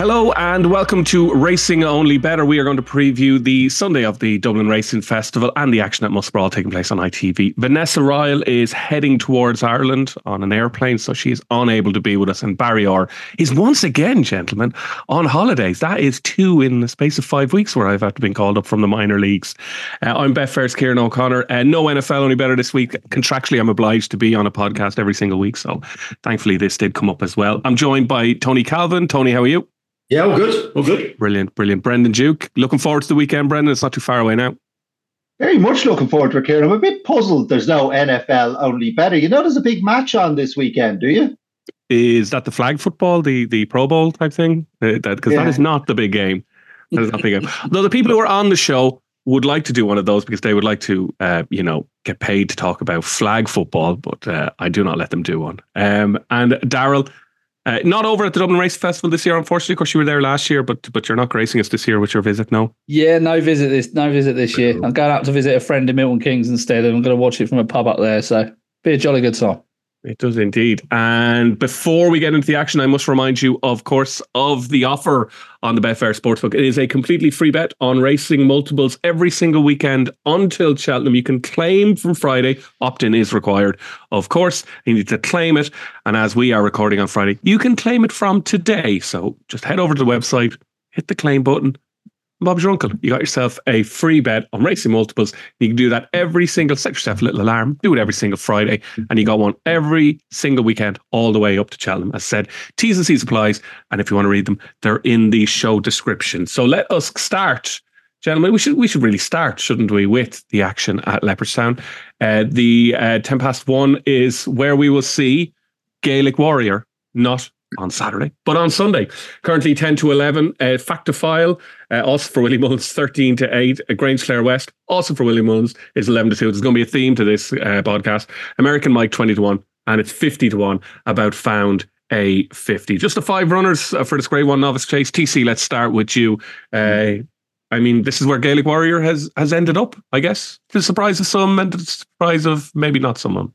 Hello and welcome to Racing Only Bettor. We are going to preview the Sunday of the Dublin Racing Festival and the action at Musselburgh taking place on ITV. Vanessa Ryle is heading towards Ireland on an airplane, so she is unable to be with us. And Barry Orr is once again, gentlemen, on holidays. That is two in the space of five weeks where I've had to been called up from the minor leagues. Uh, I'm Betfair's Kieran O'Connor. Uh, no NFL Only Better this week. Contractually, I'm obliged to be on a podcast every single week, so thankfully this did come up as well. I'm joined by Tony Calvin. Tony, how are you? Yeah, all good. All good. Brilliant, brilliant. Brendan Duke, looking forward to the weekend, Brendan. It's not too far away now. Very much looking forward to it, Kieran. I'm a bit puzzled there's no NFL only better. You know, there's a big match on this weekend, do you? Is that the flag football, the the Pro Bowl type thing? Because uh, that, yeah. that is not the big game. That is not big game. Though the people who are on the show would like to do one of those because they would like to, uh, you know, get paid to talk about flag football, but uh, I do not let them do one. Um, and Daryl, uh, not over at the Dublin Race Festival this year, unfortunately. Of course, you were there last year, but but you're not gracing us this year with your visit, no? Yeah, no visit this no visit this year. I'm going out to visit a friend in Milton Keynes instead, and I'm going to watch it from a pub up there. So be a jolly good time. It does indeed. And before we get into the action, I must remind you, of course, of the offer on the Betfair Sportsbook. It is a completely free bet on racing multiples every single weekend until Cheltenham. You can claim from Friday. Opt in is required. Of course, you need to claim it. And as we are recording on Friday, you can claim it from today. So just head over to the website, hit the claim button, Bob's your uncle. You got yourself a free bet on racing multiples. You can do that every single, set yourself a little alarm, do it every single Friday, and you got one every single weekend all the way up to Cheltenham. As said, T's and C's applies. And if you want to read them, they're in the show description. So let us start. Gentlemen, we should we should really start, shouldn't we, with the action at Leopardstown. Uh, the uh, 10 past one is where we will see Gaelic Warrior, not on Saturday, but on Sunday. Currently 10 to 11. Uh, Fact to File, uh, also for Willie Mullins, 13 to 8. Uh, Grangeclare West, also for Willie Mullins, is 11 to 2. There's going to be a theme to this uh, podcast. American Mike, 20 to 1. And it's 50 to 1 about Found a 50. Just the five runners uh, for this Grade 1 Novice Chase. TC, let's start with you. Uh, I mean, this is where Gaelic Warrior has has ended up, I guess. To the surprise of some and to the surprise of maybe not someone.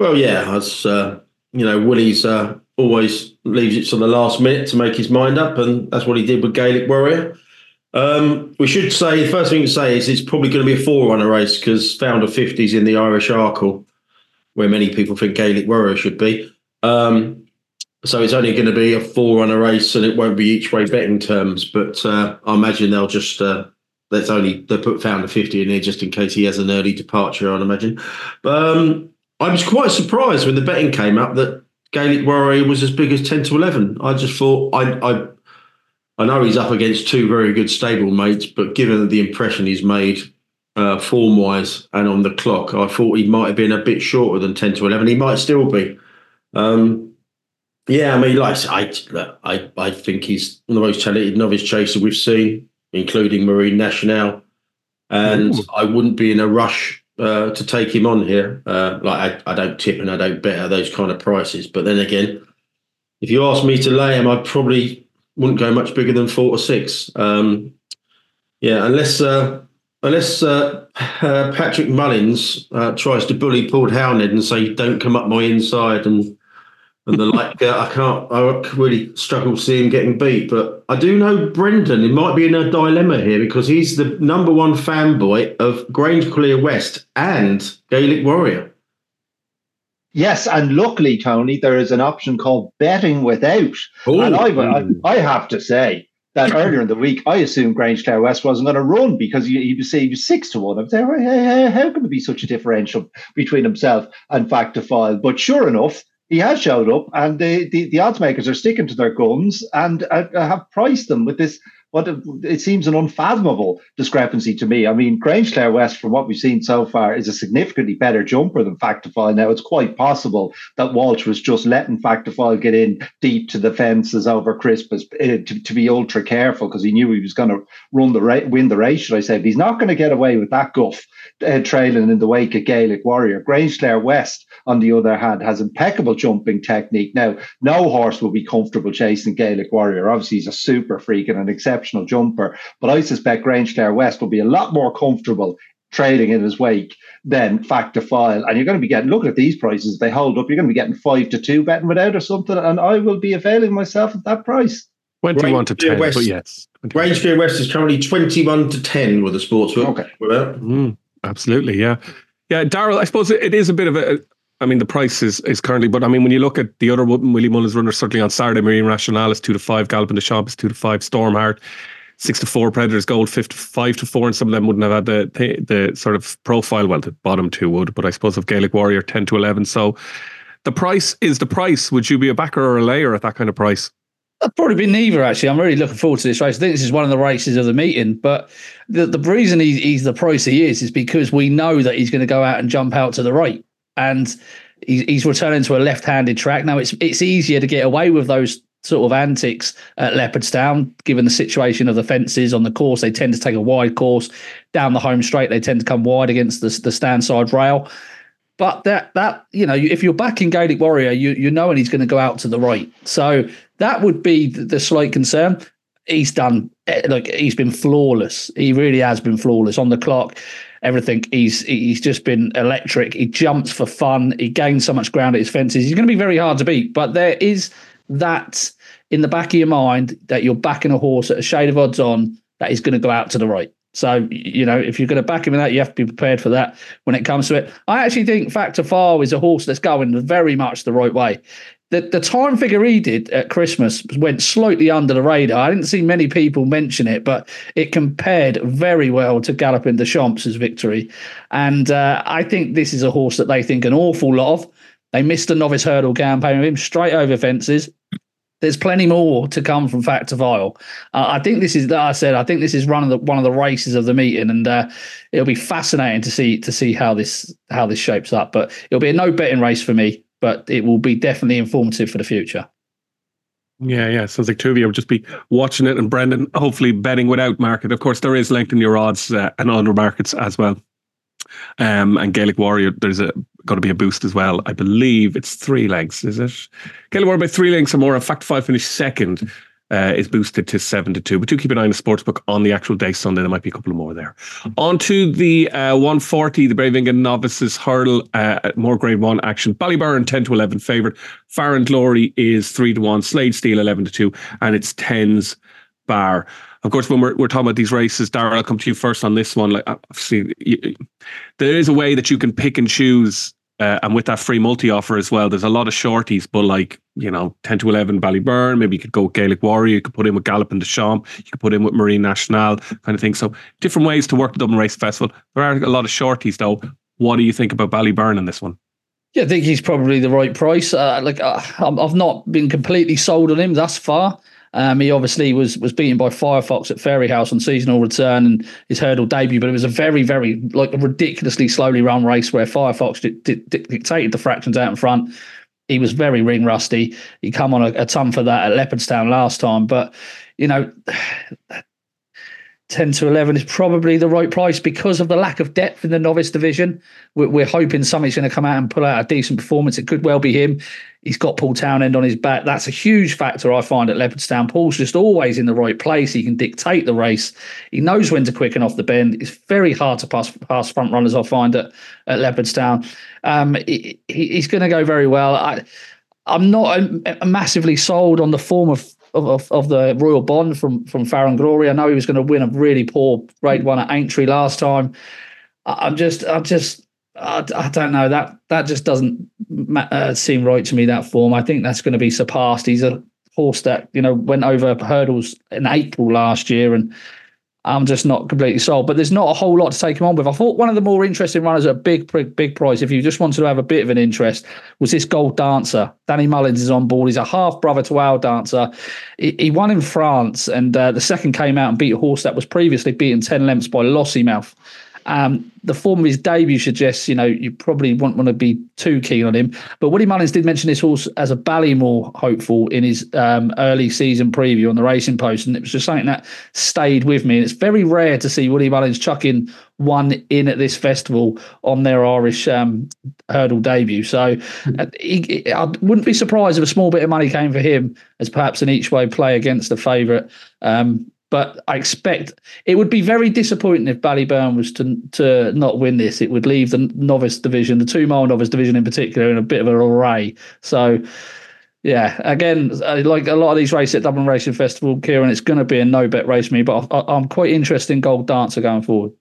Well, yeah, as uh, you know, Willie's uh, always leaves it to the last minute to make his mind up, and that's what he did with Gaelic Warrior. Um, we should say the first thing to say is it's probably going to be a four-runner race because Found a 50s in the Irish Arkle, where many people think Gaelic Warrior should be. Um, so it's only going to be a four-runner race, and it won't be each way betting terms. But uh, I imagine they'll just uh, that's only they put Found a 50 in there just in case he has an early departure. I'd imagine. But um, I was quite surprised when the betting came up that Gaelic Warrior was as big as 10 to 11. I just thought, I, I, I know he's up against two very good stable mates, but given the impression he's made uh, form wise and on the clock, I thought he might have been a bit shorter than 10 to 11. He might still be. Um, yeah, I mean, like I, I, I think he's one of the most talented novice chaser we've seen, including Marine Nationale. And Ooh. I wouldn't be in a rush uh, to take him on here. Uh, like I, I, don't tip and I don't bet at those kind of prices. But then again, if you ask me to lay him, I probably wouldn't go much bigger than four or six. Um, yeah, unless uh, unless uh, Patrick Mullins uh, tries to bully Paul Townend and say, "Don't come up my inside," and and the like. Uh, I can't. I really struggle to see him getting beat. But I do know Brendan. He might be in a dilemma here because he's the number one fanboy of Grangeclare West and Gaelic Warrior. Yes, and luckily, Tony, there is an option called betting without. Ooh. And I, I, I have to say that earlier in the week, I assumed Grangeclare West wasn't going to run because he, he was saying six to one. I was there, how can there be such a differential between himself and Fact to File? But sure enough, he has showed up, and the, the, the odds makers are sticking to their guns and uh, have priced them with this. What it seems an unfathomable discrepancy to me. I mean, Grangeclare West, from what we've seen so far, is a significantly better jumper than Fact to File. Now, it's quite possible that Walsh was just letting Fact to File get in deep to the fences over Christmas uh, to, to be ultra careful because he knew he was going to run the ra- win the race. Should I say? But he's not going to get away with that guff uh, trailing in the wake of Gaelic Warrior. Grangeclare West on the other hand, has impeccable jumping technique. Now, no horse will be comfortable chasing Gaelic Warrior. Obviously, he's a super freak and an exceptional jumper, but I suspect Grangeclare West will be a lot more comfortable trailing in his wake than Fact to File. And you're going to be getting, look at these prices, they hold up, you're going to be getting five to two betting without or something. And I will be availing myself at that price. 21 to 10, West, but yes. Grangeclare West is currently 21 to 10 with the sportsbook. Okay. Mm, absolutely, yeah. Yeah, Daryl, I suppose it is a bit of a. I mean, the price is, is currently, but I mean, when you look at the other Willie Mullins runners, certainly on Saturday, Marine Nationale is two to five, Galopin Des Champs is two to five, Stormheart six to four, Predators Gold five to five to four, and some of them wouldn't have had the, the, the sort of profile. Well, the bottom two would, but I suppose of Gaelic Warrior ten to eleven. So the price is the price. Would you be a backer or a layer at that kind of price? I'd probably be neither, actually. I'm really looking forward to this race. I think this is one of the races of the meeting. But the, the reason he's, he's the price he is is because we know that he's going to go out and jump out to the right. And he's, returning to a left handed track. Now, it's it's easier to get away with those sort of antics at Leopardstown, given the situation of the fences on the course. They tend to take a wide course down the home straight. They tend to come wide against the, the stand side rail. But that that you know, if you're backing Gaelic Warrior, you you know, and he's going to go out to the right. So that would be the, the slight concern. He's done eh, like he's been flawless. He really has been flawless on the clock. Everything. He's he's just been electric. He jumps for fun. He gains so much ground at his fences. He's going to be very hard to beat. But there is that in the back of your mind that you're backing a horse at a shade of odds on that is going to go out to the right. So, you know, if you're going to back him in that, you have to be prepared for that when it comes to it. I actually think Fact to File is a horse that's going very much the right way. The, the time figure he did at Christmas went slightly under the radar. I didn't see many people mention it, but it compared very well to Galopin Des Champs' victory. And uh, I think this is a horse that they think an awful lot of. They missed a novice hurdle campaign with him straight over fences. There's plenty more to come from Fact to File. Uh, I think this is, like I said, I think this is one of the one of the races of the meeting, and uh, it'll be fascinating to see to see how this how this shapes up. But it'll be a no betting race for me, but it will be definitely informative for the future. Yeah, yeah. Of you will just be watching it, and Brendan hopefully betting without market. Of course, there is length in your odds uh, and other markets as well. Um, and Gaelic Warrior, there's a got to be a boost as well. I believe it's three legs, is it? Gaelic Warrior by three lengths or more. In fact, five finished second. Uh, is boosted to seven to two. But do keep an eye on the sportsbook on the actual day Sunday. There might be a couple more there. On to the uh, 140, the Brave England novices hurdle, uh, more grade one action. Ballyburn 10 to 11 favourite. Farren Glory is 3 to 1. Slade Steel 11 to 2. And it's 10s bar of course, when we're, we're talking about these races, Daryl, I'll come to you first on this one. Like, obviously, you, there is a way that you can pick and choose, uh, and with that free multi offer as well, there's a lot of shorties. But like, you know, ten to eleven Ballyburn, maybe you could go Gaelic Warrior, you could put in with Galopin Des Champs, you could put in with Marine Nationale, kind of thing. So different ways to work the Dublin Race Festival. There are a lot of shorties though. What do you think about Ballyburn in this one? Yeah, I think he's probably the right price. Uh, like, uh, I've not been completely sold on him thus far. Um, he obviously was was beaten by Firefox at Fairyhouse on seasonal return and his hurdle debut, but it was a very, very like a ridiculously slowly run race where Firefox dictated the fractions out in front. He was very ring rusty. He come on a, a ton for that at Leopardstown last time, but you know 10 to 11 is probably the right price because of the lack of depth in the novice division. We're, we're hoping somebody's going to come out and pull out a decent performance. It could well be him. He's got Paul Townend on his back. That's a huge factor I find at Leopardstown. Paul's just always in the right place. He can dictate the race. He knows when to quicken off the bend. It's very hard to pass pass front runners. I find at at Leopardstown. Um, he, he's going to go very well. I, I'm not massively sold on the form of of, of, of, the Royal Bond from from Farren Glory. I know he was going to win a really poor grade one at Aintree last time. I, am just, I just, I, I, don't know that that just doesn't uh, seem right to me. That form, I think that's going to be surpassed. He's a horse that you know went over hurdles in April last year and I'm just not completely sold. But there's not a whole lot to take him on with. I thought one of the more interesting runners at a big, big, big price, if you just wanted to have a bit of an interest, was this Gold Dancer. Danny Mullins is on board. He's a half brother to our Dancer. He, he won in France, and uh, the second came out and beat a horse that was previously beaten 10 lengths by Lossiemouth. Um, the form of his debut suggests, you know, you probably won't want to be too keen on him. But Willie Mullins did mention this horse as a Ballymore hopeful in his um, early season preview on the Racing Post, and it was just something that stayed with me. And it's very rare to see Willie Mullins chucking one in at this festival on their Irish um, hurdle debut. So uh, he, I wouldn't be surprised if a small bit of money came for him as perhaps an each way play against a favourite. Um, but I expect it would be very disappointing if Ballyburn was to to not win this. It would leave the novice division, the two mile novice division in particular, in a bit of an array. So Yeah, again, uh, like a lot of these races at Dublin Racing Festival, Kieran, it's going to be a no bet race for me, but I, am quite interested in Gold Dancer going forward.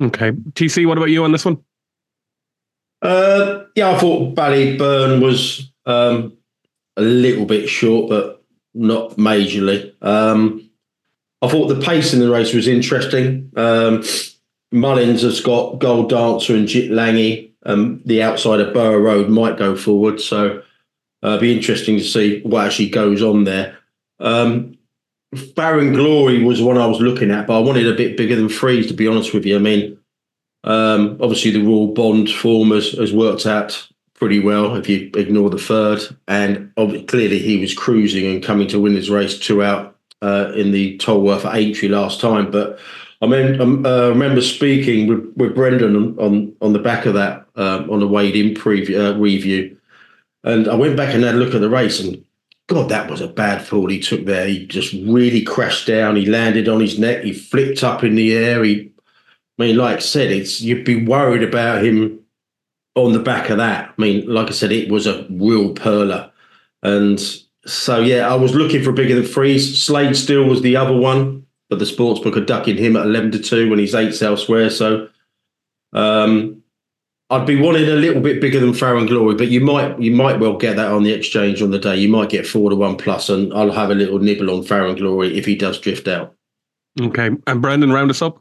Okay. TC, what about you on this one? Uh, yeah, I thought Ballyburn was um, a little bit short, but not majorly. Um, I thought the pace in the race was interesting. Um, Mullins has got Gold Dancer and Jit Lange. Um, the outside of Burr Road might go forward, so uh, be interesting to see what actually goes on there. Um, Farren Glory was one I was looking at, but I wanted a bit bigger than Freeze, to be honest with you. I mean, um, obviously the Royal Bond form has, has worked out pretty well if you ignore the third, and clearly he was cruising and coming to win his race two out uh, in the Tolworth Aintree last time. But I mean, um, uh, I remember speaking with, with Brendan on, on, on the back of that um, on the Weighed In preview, uh, review, and I went back and had a look at the race, and God, that was a bad fall he took there. He just really crashed down. He landed on his neck. He flipped up in the air. He, I mean, like I said, it's you'd be worried about him on the back of that. I mean, like I said, it was a real perler, and so yeah, I was looking for bigger than Freeze. Slade Steel was the other one but the sportsbook are ducking him at 11 to 2 when he's eights elsewhere. So um, I'd be wanting a little bit bigger than Farren Glory, but you might you might well get that on the exchange on the day. You might get four to one plus, and I'll have a little nibble on Farren Glory if he does drift out. Okay, and Brendan, round us up.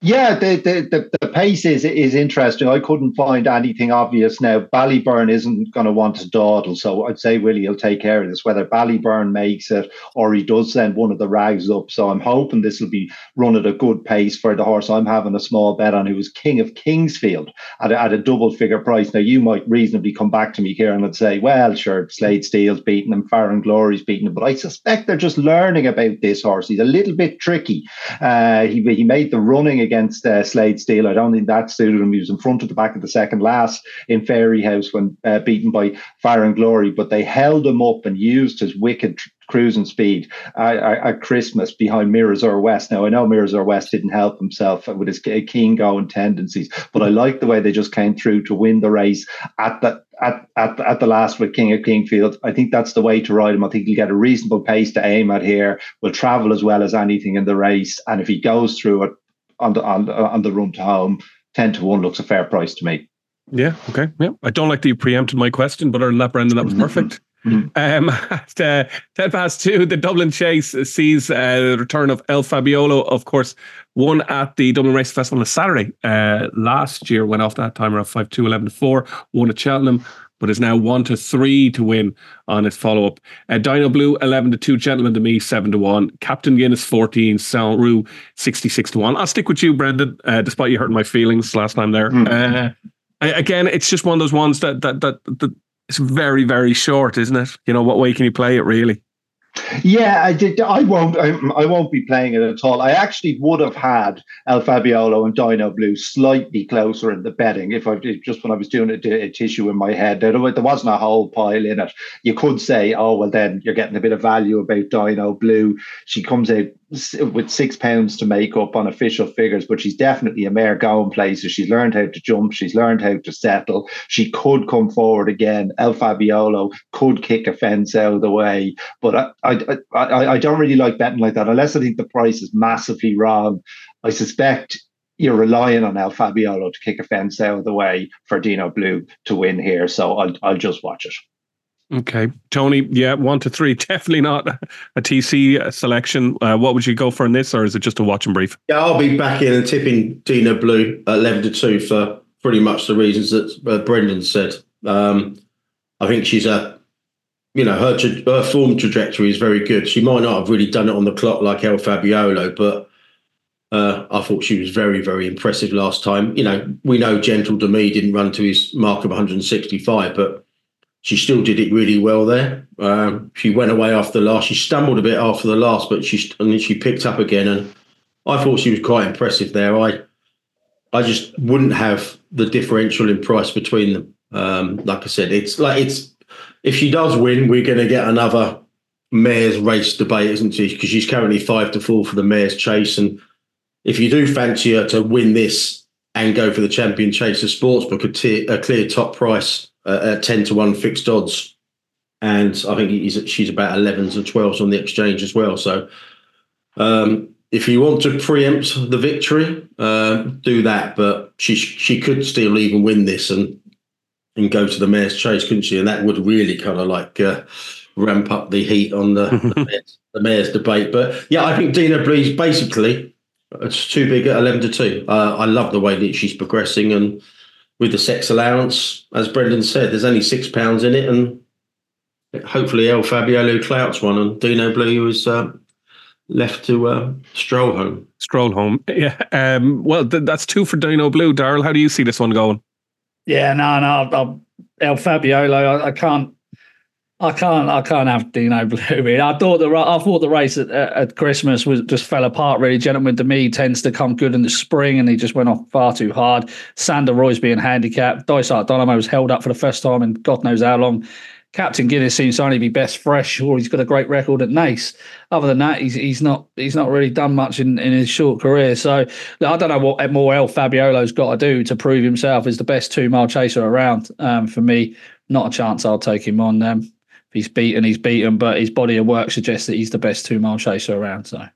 Yeah, the, the, the, pace is is interesting. I couldn't find anything obvious now. Ballyburn isn't going to want to dawdle, so I'd say Willie will take care of this. Whether Ballyburn makes it or he does send one of the rags up, so I'm hoping this will be run at a good pace for the horse. I'm having a small bet on who was King of Kingsfield at a, at a double figure price. Now you might reasonably come back to me here and say, well, sure, Slade Steel's beating him, Farren Glory's beating him, but I suspect they're just learning about this horse. He's a little bit tricky. Uh, he he made the running against uh, Slade Steel. I don't think that suited him. He was in front of the back of the second last in Fairyhouse when uh, beaten by Farren Glory, but they held him up and used his wicked cruising speed at Christmas behind Mirazur West. Now I know Mirazur West didn't help himself with his keen going tendencies, but I like the way they just came through to win the race at the at, at, at the last with King of Kingsfield. I think that's the way to ride him. I think he'll get a reasonable pace to aim at here. Will travel as well as anything in the race, and if he goes through it, on the on, on the run to home. Ten to one looks a fair price to me. Yeah. Okay. Yeah. I don't like that you preempted my question, but other than that, Brendan, that was perfect. Mm-hmm. Um, at uh, 10 past two, the Dublin Chase sees uh, the return of El Fabiolo, of course, won at the Dublin Race Festival on a Saturday. Uh, last year went off that timer of 5 2 11 4, won at Cheltenham but is now one to three to win on its follow up. Uh, Dino Blue eleven to two, Gentleman De Mee seven to one, Captain Guinness fourteen, Saint Roi sixty six to one. I'll stick with you, Brendan, uh, despite you hurting my feelings last time there. Mm. Uh, I, again, it's just one of those ones that that that that it's very very short, isn't it? You know what way can you play it really? Yeah, I did. I won't. I, won't be playing it at all. I actually would have had El Fabiolo and Dino Blue slightly closer in the betting if I just when I was doing a, a tissue in my head. There, there wasn't a whole pile in it. You could say, oh well, then you're getting a bit of value about Dino Blue. She comes out with six pounds to make up on official figures, but she's definitely a mare going places. She's learned how to jump. She's learned how to settle. She could come forward again. El Fabiolo could kick a fence out of the way, but I, I, I, I don't really like betting like that unless I think the price is massively wrong. I suspect you're relying on El Fabiolo to kick a fence out of the way for Dino Blue to win here. So I'll, I'll just watch it. Okay, Tony. Yeah, one to three. Definitely not a TC selection. Uh, what would you go for in this, or is it just a watch and brief? Yeah, I'll be back in and tipping Dino Blue at eleven to two for pretty much the reasons that uh, Brendan said. Um, I think she's a, you know, her tra- her form trajectory is very good. She might not have really done it on the clock like El Fabiolo, but uh, I thought she was very, very impressive last time. You know, we know Gentleman De Mee didn't run to his mark of 165, but she still did it really well there. Um, she went away after the last. She stumbled a bit after the last, but she and then she picked up again, and I thought she was quite impressive there. I I just wouldn't have the differential in price between them. Um, like I said, it's like it's if she does win, we're going to get another mares race debate, isn't she? Because she's currently five to four for the mares chase, and if you do fancy her to win this and go for the champion chase, the sportsbook a, t- a clear top price uh, at 10 to 1 fixed odds and I think he's, she's about 11s and 12s on the exchange as well. So um, if you want to preempt the victory, uh, do that. But she she could still even win this and and go to the mare's chase, couldn't she? And that would really kind of like uh, ramp up the heat on the, the, mare's, the, mare's, debate. But yeah, I think Dino Blue's basically it's too big at eleven to two. Uh, I love the way that she's progressing and with the sex allowance, as Brendan said, there's only six pounds in it, and hopefully El Fabiolo clouts one, and Dino Blue is uh, left to uh, stroll home. Stroll home, yeah. Um, well, th- that's two for Dino Blue. Daryl, how do you see this one going? Yeah, no, no, I'm, El Fabiolo. I, I, can't, I can't, I can't have Dino Blue. I thought the I thought the race at, at Christmas was just fell apart. Really, Gentleman De Mee tends to come good in the spring, and he just went off far too hard. Sander Roy's being handicapped. Dysart Dynamo was held up for the first time in God knows how long. Captain Guinness seems to only be best fresh, or he's got a great record at Naas. Other than that, he's he's not he's not really done much in, in his short career. So I don't know what more El Fabiolo's got to do to prove himself as the best two mile chaser around. Um, for me, not a chance. I'll take him on. Um, he's beaten, he's beaten, but his body of work suggests that he's the best two mile chaser around. So.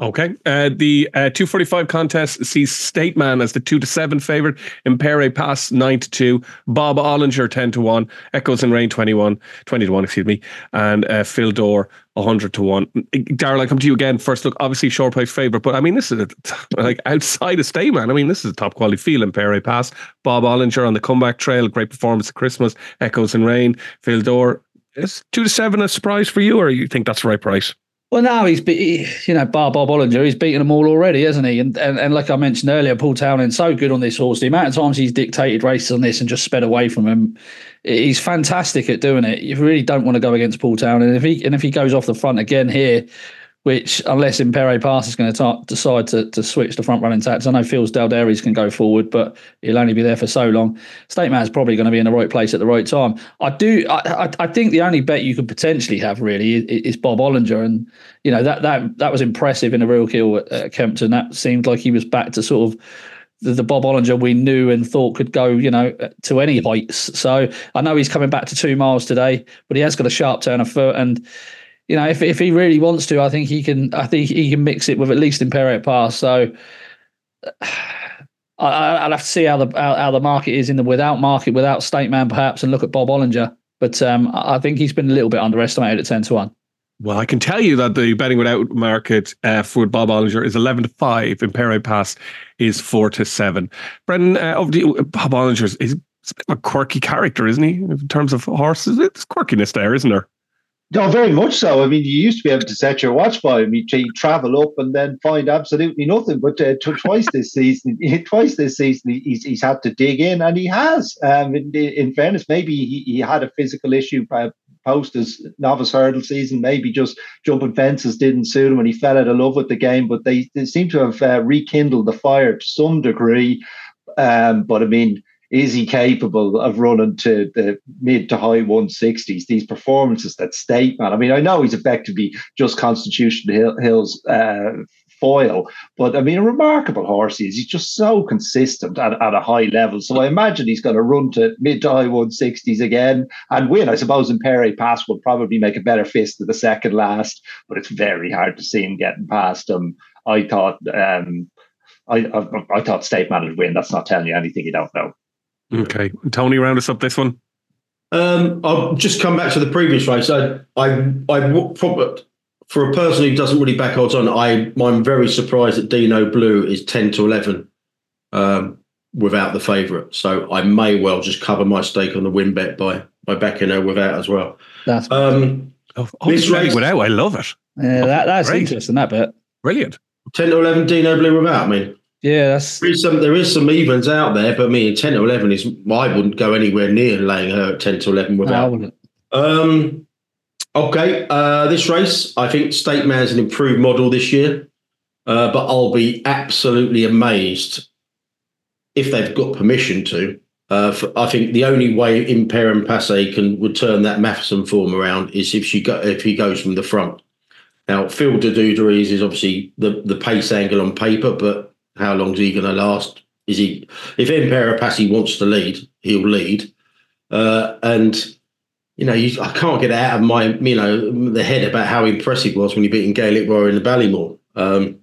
Okay. Uh, the uh, 245 contest sees State Man as the 2 to 7 favourite, Impaire Et Passe 9 to 2, Bob Olinger 10 to 1, Echoes and Rain 21, 20 to 1, excuse me, and uh, Fil Dor 100 to 1. Daryl, I come to you again. First look, obviously, short price favourite, but I mean, this is a, like outside of State Man. I mean, this is a top quality feel, Impaire Et Passe. Bob Olinger on the comeback trail, great performance at Christmas, Echoes and Rain, Fil Dor. Is 2 to 7 a surprise for you, or you think that's the right price? Well, now he's, be, you know, Bar Bob Olinger, he's beaten them all already, hasn't he? And, and and like I mentioned earlier, Paul Townend so good on this horse. The amount of times he's dictated races on this and just sped away from him, he's fantastic at doing it. You really don't want to go against Paul Townend. And if he and if he goes off the front again here, which unless Impaire Et Passe is going to decide to, to switch the front running tactics, I know Phil's Dalderis can go forward, but he'll only be there for so long. State Man's probably going to be in the right place at the right time. I do. I, I, I think the only bet you could potentially have really is, is, Bob Olinger, and you know that that that was impressive in a real kill at, at Kempton. That seemed like he was back to sort of the, Bob Olinger we knew and thought could go, you know, to any heights. So I know he's coming back to two miles today, but he has got a sharp turn of foot and you know, if if he really wants to, I think he can. I think he can mix it with at least Imperial Pass. So I, will have to see how the how, how, the market is in the without market, without State Man, perhaps, and look at Bob Olinger. But um, I think he's been a little bit underestimated at ten to one. Well, I can tell you that the betting without market uh, for Bob Olinger is eleven to five. Imperial Pass is four to seven. Brendan, uh, over to you. Bob Olinger is a quirky character, isn't he? In terms of horses, it's quirkiness there, isn't there? No, very much so. I mean, you used to be able to set your watch by him. You travel up and then find absolutely nothing. But uh, twice this season, twice this season, he's, he's had to dig in, and he has. Um, in, in fairness, maybe he, he had a physical issue uh, post his novice hurdle season. Maybe just jumping fences didn't suit him, and he fell out of love with the game. But they, they seem to have uh, rekindled the fire to some degree. Um, but I mean is he capable of running to the mid to high 160s? These performances that state, man. I mean, I know he's effectively just Constitution Hill, Hill's uh, foil, but I mean, a remarkable horse he is. He's just so consistent at, at a high level. So I imagine he's going to run to mid to high 160s again and win. I suppose Impaire Et Passe will probably make a better fist of the second last, but it's very hard to see him getting past him. I thought. Um, I, I, I thought State Man would win. That's not telling you anything you don't know. Okay, Tony, round us up this one. Um, I'll just come back to the previous race. I, I, I probably for a person who doesn't really back odds on, I, I'm very surprised that Dino Blue is ten to eleven um, without the favourite. So I may well just cover my stake on the win bet by by backing her without as well. That's um, oh, this race without. I love it. Yeah, that, that's Great. interesting. That bit brilliant. Ten to eleven, Dino Blue without. I mean, yeah, that's there is some there is some evens out there, but me ten to eleven is I wouldn't go anywhere near laying her at ten to eleven without. No, um, okay, uh, this race I think State Man's an improved model this year, uh, but I'll be absolutely amazed if they've got permission to. Uh, for, I think the only way Impaire Et Passe can would turn that Matheson form around is if she go if he goes from the front. Now, Phil de Duderies is obviously the, the pace angle on paper, but how long is he going to last? Is he if Impaire Et Passe wants to lead, he'll lead. Uh, and you know, you, I can't get out of my, you know, the head about how impressive was when he beat Gaelic Warrior in the Ballymore. Um,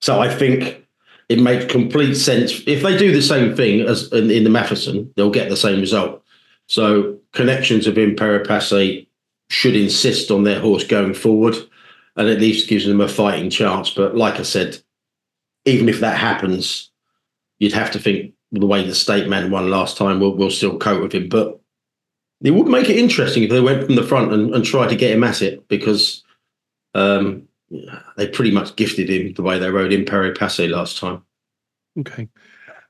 so I think it makes complete sense. If they do the same thing as in, in the Matheson, they'll get the same result. So connections of Passe should insist on their horse going forward and at least gives them a fighting chance. But like I said, even if that happens, you'd have to think the way the State Man won last time will will still cope with him. But it would make it interesting if they went from the front and, and tried to get him at it because um, they pretty much gifted him the way they rode in Passe last time. Okay.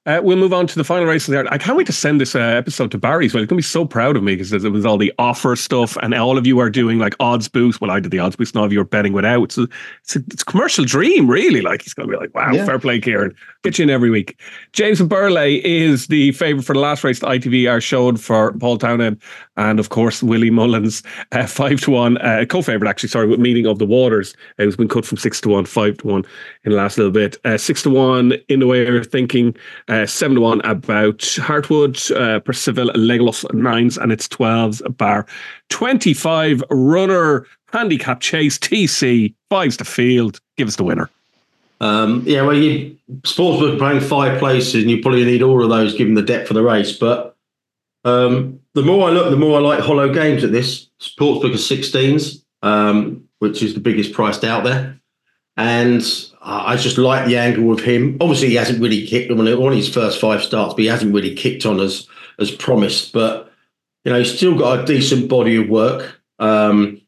Uh, we'll move on to the final race there. I can't wait to send this uh, episode to Barry's. Well, he's going to be so proud of me because it was all the offer stuff, and all of you are doing like odds boost. Well, I did the odds boost, and all of you are betting without. It's a, it's a, it's a commercial dream, really. Like he's going to be like, wow, yeah. fair play, Kieran. Get you in every week. James Burley is the favourite for the last race. The ITV are showed for Paul Townend, and of course Willie Mullins, uh, five to one, uh, co-favourite actually. Sorry, with Meeting of the Waters, it has been cut from six to one, five to one in the last little bit. Uh, six to one in the way of thinking, uh, seven to one about Heartwood, uh, Percival, Legolas nines, and it's 12s bar 25 runner handicap chase TC fives to field. Give us the winner. Um, yeah, well, you sportsbook playing five places, and you probably need all of those given the depth of the race. But um, the more I look, the more I like hollow games at this. Sportsbook is 16s, um, which is the biggest priced out there. And I just like the angle with him. Obviously, he hasn't really kicked on, on his first five starts, but he hasn't really kicked on as as promised. But you know, he's still got a decent body of work. Um,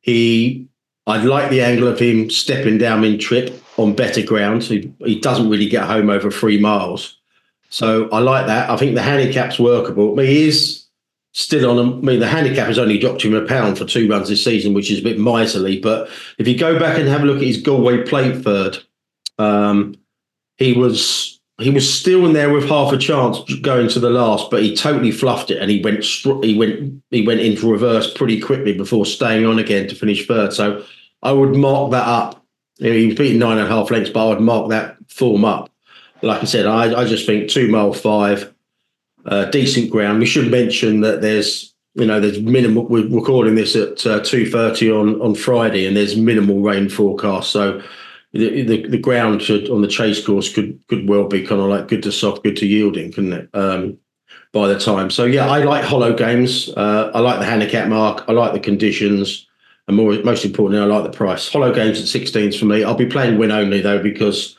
he, I'd like the angle of him stepping down in trip on better ground. He, he doesn't really get home over three miles, so I like that. I think the handicap's workable. Mean, he is still on. I mean, the handicap has only dropped him a pound for two runs this season, which is a bit miserly. But if you go back and have a look at his Galway Plate third, um, he was he was still in there with half a chance going to the last, but he totally fluffed it and he went he went he went into reverse pretty quickly before staying on again to finish third. So I would mark that up. He was beating nine and a half lengths, but I would mark that form up. Like I said, I, I just think two mile five uh, decent ground. We should mention that there's you know there's minimal. We're recording this at uh, two thirty on on Friday, and there's minimal rain forecast. So the the, the ground should, on the chase course could could well be kind of like good to soft, good to yielding, couldn't it? Um, by the time, so yeah, I like hollow games. Uh, I like the handicap mark. I like the conditions. And more, most importantly, I like the price. Hollow games at 16s for me. I'll be playing win only though because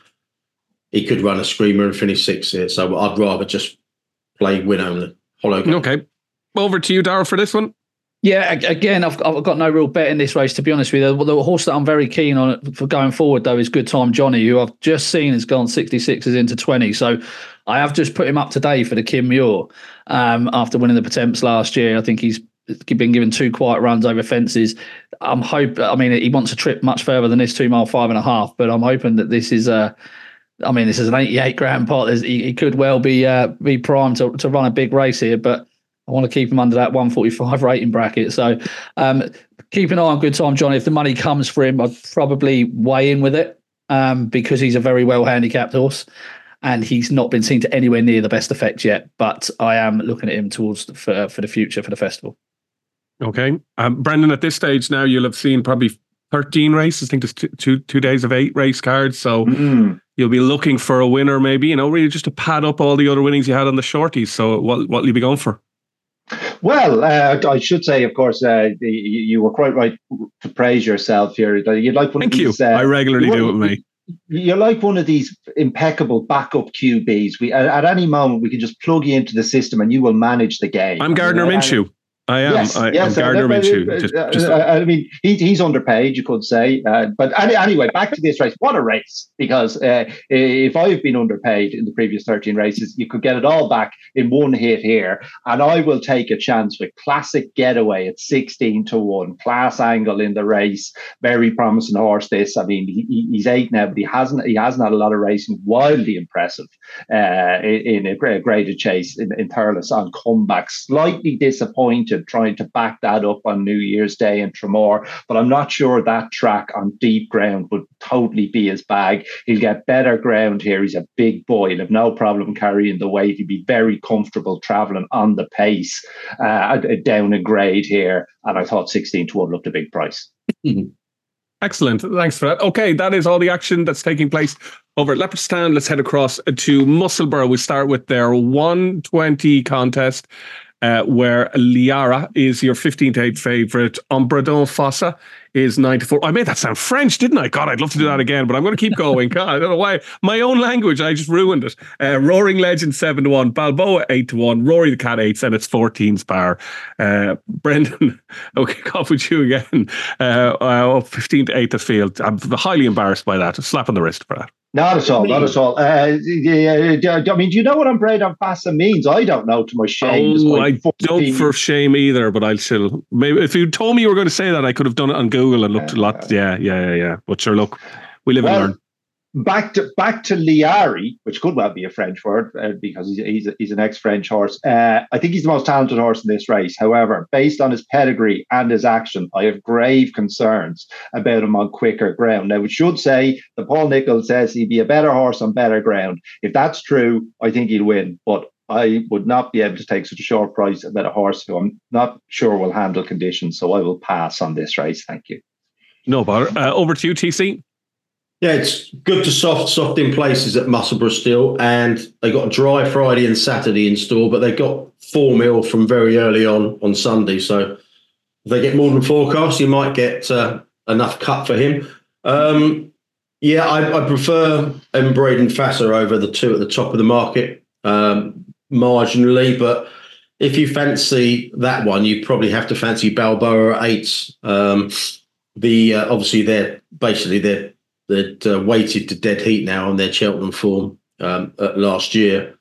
he could run a screamer and finish sixth here. So I'd rather just play win only. Hollow. Okay. Over to you, Daryl, for this one. Yeah, again, I've, I've got no real bet in this race, to be honest with you. The, the horse that I'm very keen on for going forward, though, is Good Time Jonny, who I've just seen has gone 66s into 20. So I have just put him up today for the Kim Muir um, after winning the Pertemps last year. I think he's been given two quiet runs over fences. I'm hope. I mean, he wants a trip much further than this two mile five and a half, but I'm hoping that this is a I mean, this is an 88 grand pot. He, he, could well be uh, be primed to, to run a big race here, but I want to keep him under that 145 rating bracket. So um, keep an eye on Good Time Jonny. If the money comes for him, I'd probably weigh in with it um, because he's a very well handicapped horse and he's not been seen to anywhere near the best effect yet. But I am looking at him towards the, for, for the future for the festival. Okay. Um, Brendan, at this stage now, you'll have seen probably 13 races. I think there's two, two, two days of eight race cards. So mm. you'll be looking for a winner, maybe, you know, really just to pad up all the other winnings you had on the shorties. So what what will you be going for? Well, uh, I should say, of course, uh, you were quite right to praise yourself here. You'd like one Thank of these, you. Uh, I regularly do it with me. You're like one of these impeccable backup QBs. We at, at, any moment we can just plug you into the system and you will manage the game. I'm Gardner Minshew. I am. Yes, I, yes, I'm Gardner Minshew. Just, just, I mean, he, he's underpaid, you could say. Uh, but any, anyway, back to this race. What a race! Because uh, if I've been underpaid in the previous 13 races, you could get it all back in one hit here. And I will take a chance with Classic Getaway at 16 to 1. Class angle in the race. Very promising horse, this. I mean, he, he's eight now, but he hasn't he hasn't had a lot of racing. Wildly impressive uh, in, in, a graded chase in, in Thurles on comeback. Slightly disappointed to trying to back that up on New Year's Day in Tramore. But I'm not sure that track on deep ground would totally be his bag. He'll get better ground here. He's a big boy. He'll have no problem carrying the weight. He'd be very comfortable traveling on the pace uh, down a grade here. And I thought 16 to 1 looked a big price. Excellent. Thanks for that. Okay, that is all the action that's taking place over at Leopardstown. Let's head across to Musselburgh. We start with their 120 contest uh, where Liari is your 15 to 8 favourite. Ombredon Fossa is 9 to 4. I made that sound French, didn't I? God, I'd love to do that again, but I'm going to keep going. God, I don't know why. My own language, I just ruined it. Uh, Roaring Legend 7 to 1. Balboa 8 to 1. Rory the Cat 8, and it's 14's bar. Uh, Brendan, kick off with you again. Uh, uh, 15 to 8 to field. I'm highly embarrassed by that. A slap on the wrist for that. Not at all, not at all. Uh, I mean, do you know what Ombredon Fossa means? I don't know to my shame. Oh, I don't for shame either, but I'll still. Maybe if you told me you were going to say that, I could have done it on Google and looked uh, a lot. Yeah, yeah, yeah, yeah. But sure, look, we live well, and learn back to back to Liari, which could well be a French word uh, because he's he's, a, he's an ex-French horse. Uh, I think he's the most talented horse in this race. However, based on his pedigree and his action, I have grave concerns about him on quicker ground. Now, we should say that Paul Nicholls says he'd be a better horse on better ground. If that's true, I think he'll win. But I would not be able to take such a short price about a horse who I'm not sure will handle conditions. So I will pass on this race. Thank you. No bother. Uh, over to you, TC. Yeah, it's good to soft, soft in places at Musselburgh still, and they got a dry Friday and Saturday in store, but they got four mil from very early on on Sunday. So if they get more than forecast, you might get uh, enough cut for him. Um, yeah, I, I prefer Ombredon Fossa over the two at the top of the market um, marginally, but if you fancy that one, you probably have to fancy Balboa at. Um, the uh, obviously they're basically they're that uh, weighted to dead heat now on their Cheltenham form um, last year.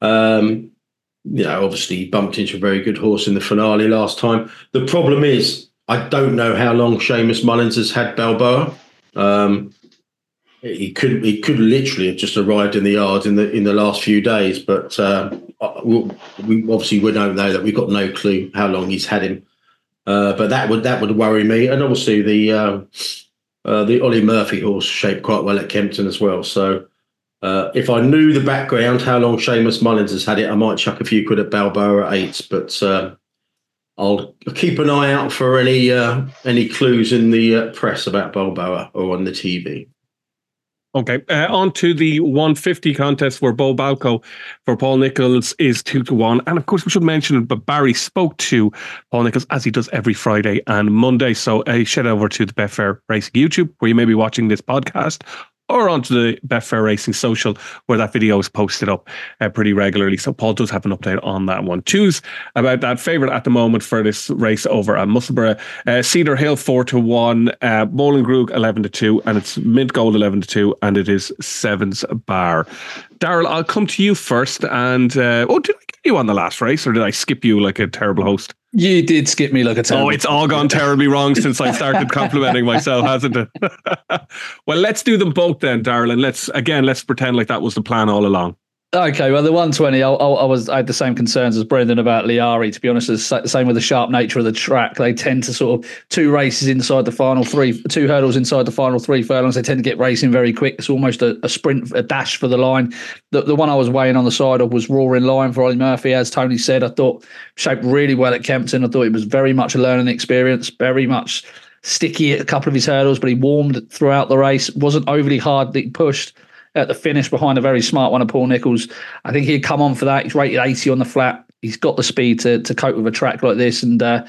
Um, you know, obviously he bumped into a very good horse in the finale last time. The problem is, I don't know how long Seamus Mullins has had Balboa. Um, he could he could literally have just arrived in the yard in the in the last few days, but uh, we, we, obviously we don't know that. We've got no clue how long he's had him. Uh, but that would that would worry me, and obviously the uh, uh, the Ollie Murphy horse shaped quite well at Kempton as well. So uh, if I knew the background, how long Seamus Mullins has had it, I might chuck a few quid at Balboa at eights. But uh, I'll keep an eye out for any uh, any clues in the uh, press about Balboa or on the TV. Okay, uh, on to the 150 contest where Beau Balco for Paul Nicholls is two to one, and of course we should mention it. But Barry spoke to Paul Nicholls as he does every Friday and Monday. So a uh, shout over to the Betfair Racing YouTube where you may be watching this podcast, or onto the Betfair Racing social where that video is posted up uh, pretty regularly. So Paul does have an update on that one. Choose about that favourite at the moment for this race over at Musselburgh. Uh, Cedar Hill four to one, uh, Molengroog eleven to two, and it's Mint Gold eleven to two, and it is Sevens Bar. Daryl, I'll come to you first. And uh, oh, did I get you on the last race, or did I skip you like a terrible host? You did skip me like a oh, terrible. Oh, it's all gone terribly wrong since I started complimenting myself, hasn't it? well, let's do them both then, darling. Let's again, let's pretend like that was the plan all along. Okay, well, the 120, I, I, was I had the same concerns as Brendan about Liari. To be honest, the same with the sharp nature of the track. They tend to sort of two races inside the final three, two hurdles inside the final three furlongs. They tend to get racing very quick. It's almost a, a sprint, a dash for the line. The, the one I was weighing on the side of was Roaring Lion for Ollie Murphy. As Tony said, I thought shaped really well at Kempton. I thought it was very much a learning experience, very much sticky at a couple of his hurdles, but he warmed throughout the race. wasn't overly hard. He pushed at the finish behind a very smart one of Paul Nicholls. I think he'd come on for that. He's rated 80 on the flat. He's got the speed to to cope with a track like this. And uh,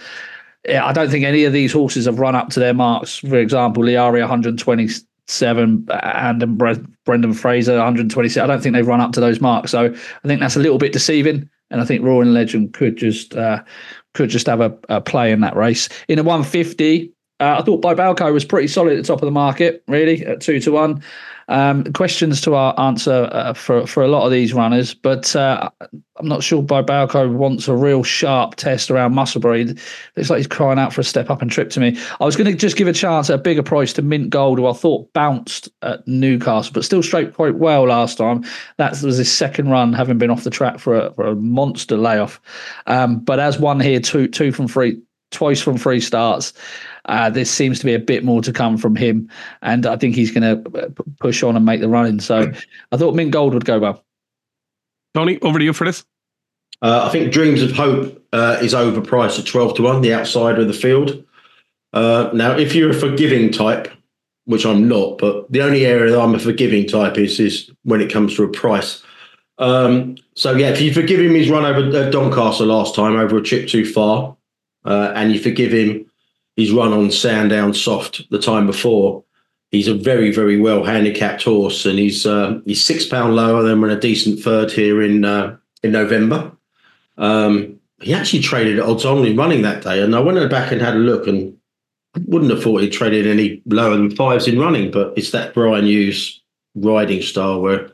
yeah, I don't think any of these horses have run up to their marks. For example, Liari 127 and Brendan Fraser 126. I don't think they've run up to those marks. So I think that's a little bit deceiving. And I think Roaring Legend could just uh, could just have a, a play in that race. In a 150, Uh, I thought Bibalco was pretty solid at the top of the market, really, at two to one. Um, questions to our answer uh, for for a lot of these runners, but uh, I'm not sure Bibalco wants a real sharp test around Musselburgh. Looks like he's crying out for a step up and trip to me. I was going to just give a chance at a bigger price to Mint Gold, who I thought bounced at Newcastle, but still straight quite well last time. That was his second run, having been off the track for a, for a monster layoff. Um, but as one here, two two from three, twice from three starts. Uh, there seems to be a bit more to come from him, and I think he's going to push on and make the running. So I thought Mint Gold would go well. Tony, over to you for this. Uh, I think Dreams of Hope uh, is overpriced at 12 to 1, the outside of the field. Uh, now, if you're a forgiving type, which I'm not, but the only area that I'm a forgiving type is is when it comes to a price. Um, so yeah, if you forgive him his run over uh, Doncaster last time over a chip too far, uh, and you forgive him his run on Sandown Soft the time before, he's a very very well handicapped horse, and he's uh, he's six pound lower than when a decent third here in uh, in November. Um, he actually traded odds only running that day, and I went back and had a look, and wouldn't have thought he traded any lower than fives in running, but it's that Brian Hughes riding style where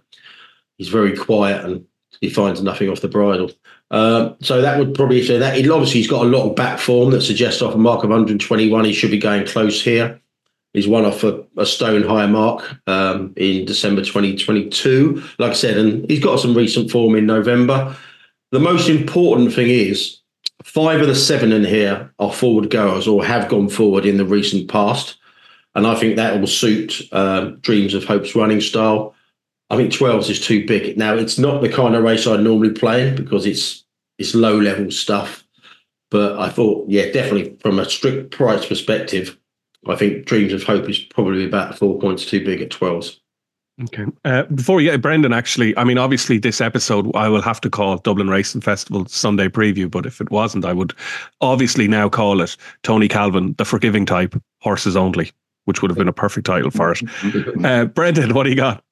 he's very quiet and he finds nothing off the bridle. Uh, so that would probably say that. He, obviously, he's got a lot of back form that suggests off a mark of 121, he should be going close here. He's one off a, a stone higher mark um, in December 2022. Like I said, and he's got some recent form in November. The most important thing is five of the seven in here are forward goers or have gone forward in the recent past. And I think that will suit uh, Dreams of Hope's running style. I think 12s is too big. Now, it's not the kind of race I normally play in because it's it's low level stuff. But I thought, yeah, definitely from a strict price perspective, I think Dreams of Hope is probably about four points too big at 12s. Okay. Uh, before we get Brendan, actually, I mean, obviously, this episode I will have to call Dublin Racing Festival Sunday preview, but if it wasn't, I would obviously now call it Tony Calvin, the forgiving type, horses only, which would have been a perfect title for it. Uh, Brendan, what do you got?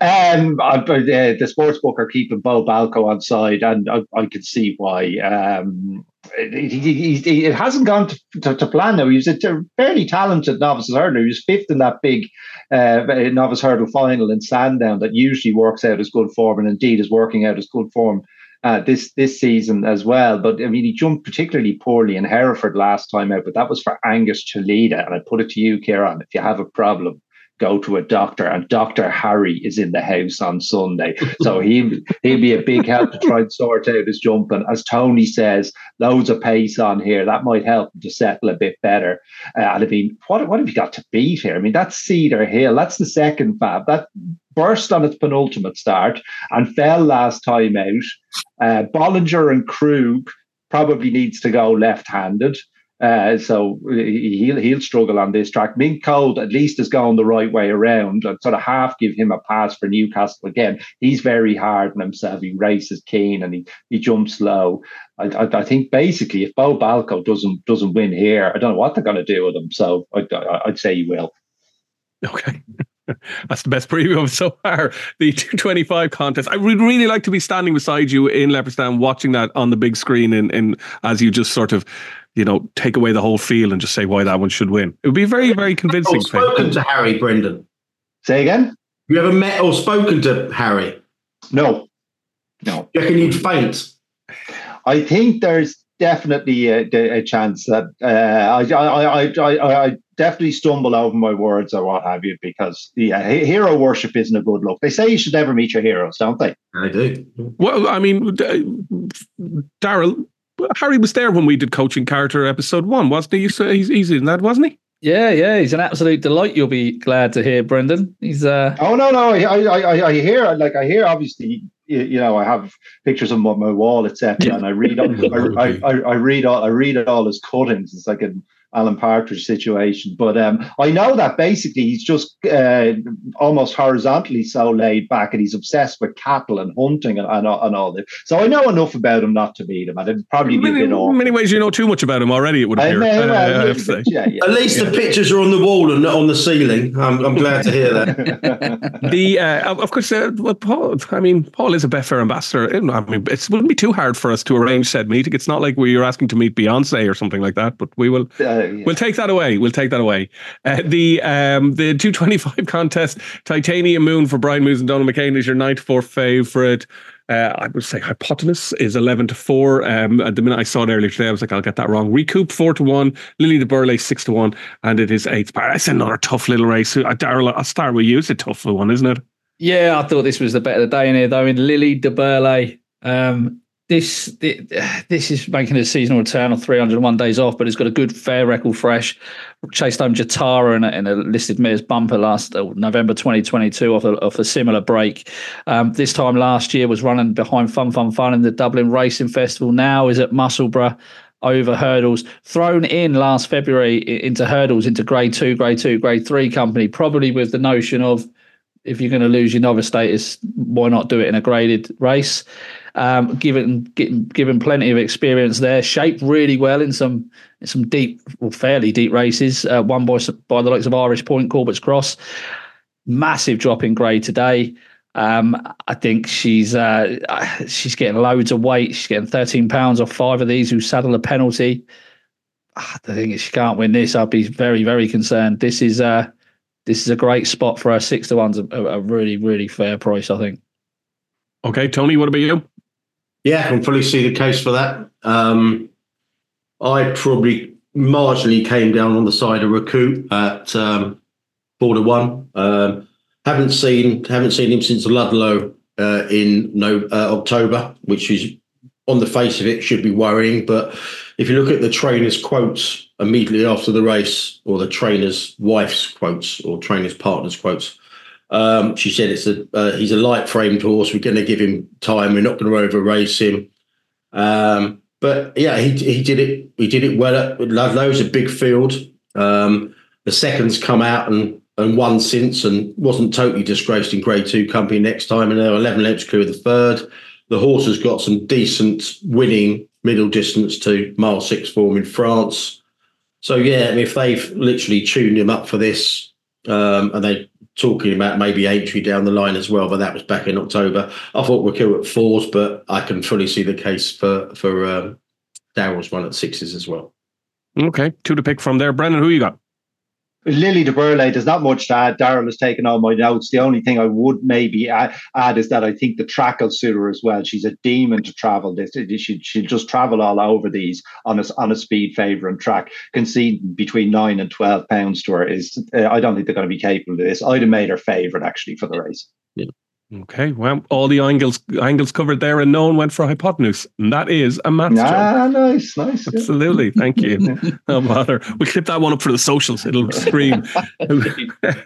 Um, uh, the sports book are keeping Bo Balco on side, and I, I can see why. Um, it, it, it, hasn't gone to, to, to, plan now. He was a fairly talented novice hurdler. He was fifth in that big uh, novice hurdle final in Sandown that usually works out as good form, and indeed is working out as good form uh, this this season as well. But I mean, he jumped particularly poorly in Hereford last time out, but that was for Angus Chelida. And I put it to you, Kieran, if you have a problem, go to a doctor. And Dr. Harry is in the house on Sunday. So he, he'll be a big help to try and sort out his jumping. As Tony says, loads of pace on here. That might help him to settle a bit better. Uh, and I mean, what, what have you got to beat here? I mean, that's Cedar Hill. That's the second fab. That burst on its penultimate start and fell last time out. Uh, Bollinger and Krug probably needs to go left-handed. Uh, so he'll he'll struggle on this track. Mint Gold at least has gone the right way around. I'd sort of half give him a pass for Newcastle again. He's very hard on himself. He races keen and he he jumps low. I, I, I think basically if Bo Balco doesn't doesn't win here, I don't know what they're going to do with him. So I, I'd say he will. Okay. That's the best preview of so far. The 225 contest. I would really like to be standing beside you in Leopardstown watching that on the big screen and, and as you just sort of you know, take away the whole feel and just say why that one should win. It would be very, very convincing. Have spoken to Harry, Brendan. Say again. You ever met or spoken to Harry? No, no. You reckon you'd faint? I think there's definitely a, a chance that uh, I, I, I, I, definitely stumble over my words or what have you because yeah, uh, hero worship isn't a good look. They say you should never meet your heroes, don't they? I do. Well, I mean, uh, Daryl, Harry was there when we did Coaching Carter episode one, wasn't he? Uh, he's, he's in that, wasn't he? Yeah, yeah, he's an absolute delight. You'll be glad to hear, Brendan. He's uh oh no, no, I, I, I hear like I hear obviously you, you know I have pictures on my wall, etc. Yeah. And I read all, I, I, I, read all I read it all his cuttings. It's like an Alan Partridge situation. But um, I know that basically he's just uh, almost horizontally so laid back and he's obsessed with cattle and hunting and, and, and all this. So I know enough about him not to meet him. And it'd probably be many, a bit off. In many ways, you know too much about him already, it would appear. I, may, well, uh, bit, yeah, yeah. At least yeah. the pictures are on the wall and not on the ceiling. I'm, I'm glad to hear that. the uh, Of course, uh, well, Paul, I mean, Paul is a Betfair ambassador. I mean, it wouldn't be too hard for us to arrange said meeting. It's not like we are asking to meet Beyonce or something like that, but we will. Uh, yeah. We'll take that away. We'll take that away. Uh, the um, the 225 contest, Titanium Moon for Brian Hughes and Donald McCain is your 94 favourite. Uh, I would say Hypotenuse is 11 to 4. Um, at the minute I saw it earlier today, I was like, I'll get that wrong. Recoup 4 to 1. Lily de Burley 6 to 1. And it is 8th. That's another tough little race. Daryl, I'll start with you. It's a tough one, isn't it? Yeah, I thought this was the better the day in here, though. In Lily de Burley, um, this this is making a seasonal return of 301 days off, but it's got a good fair record fresh. Chased home Jatara in a, in a listed mares bumper last uh, November 2022 off a, off a similar break. Um, this time last year was running behind Fun Fun Fun in the Dublin Racing Festival. Now is at Musselburgh over hurdles. Thrown in last February into hurdles into Grade Two, Grade Two, Grade Three company, probably with the notion of if you're going to lose your novice status, why not do it in a graded race? Um, given given plenty of experience there, shaped really well in some in some deep, well, fairly deep races. Uh, one by by the likes of Irish Point, Corbett's Cross. Massive drop in grade today. Um, I think she's uh, she's getting loads of weight. She's getting 13 pounds off five of these who saddle a penalty. I think she can't win this. I'd be very very concerned. This is uh, this is a great spot for her. Six to one's a, a really really fair price. I think. Okay, Tony, what about you? Yeah, I can fully see the case for that. Um, I probably marginally came down on the side of Recoup at um, to one. Um, haven't seen haven't seen him since Ludlow uh, in no uh, October, which is on the face of it should be worrying. But if you look at the trainer's quotes immediately after the race, or the trainer's wife's quotes, or trainer's partner's quotes, um, she said it's a uh, he's a light framed horse. We're going to give him time. We're not going to over race him. Um, but yeah, he he did it. He did it well at Ludlow's a big field. Um, the seconds come out and and won since and wasn't totally disgraced in Grade Two company next time. And they're eleven lengths clear of the third. The horse has got some decent winning middle distance to mile six form in France. So yeah, if they've literally tuned him up for this, um, and they talking about maybe entry down the line as well, but that was back in October. I thought we're cool at fours, but I can fully see the case for for um, Daryl's one at sixes as well. Okay, two to pick from there. Brendan, who you got? Lily de Burley, there's not much to add. Daryl has taken all my notes. The only thing I would maybe add, is that I think the track will suit her as well. She's a demon to travel this. She, she'll just travel all over these on a, on a speed favourite and track. Conceding between nine and 12 pounds to her is, uh, I don't think they're going to be capable of this. I'd have made her favourite actually for the race. Yeah. Okay, well, all the angles angles covered there, and no one went for hypotenuse, and that is a math ah, nice, nice. Absolutely, yeah. thank you. no bother. We clip that one up for the socials; it'll scream. uh,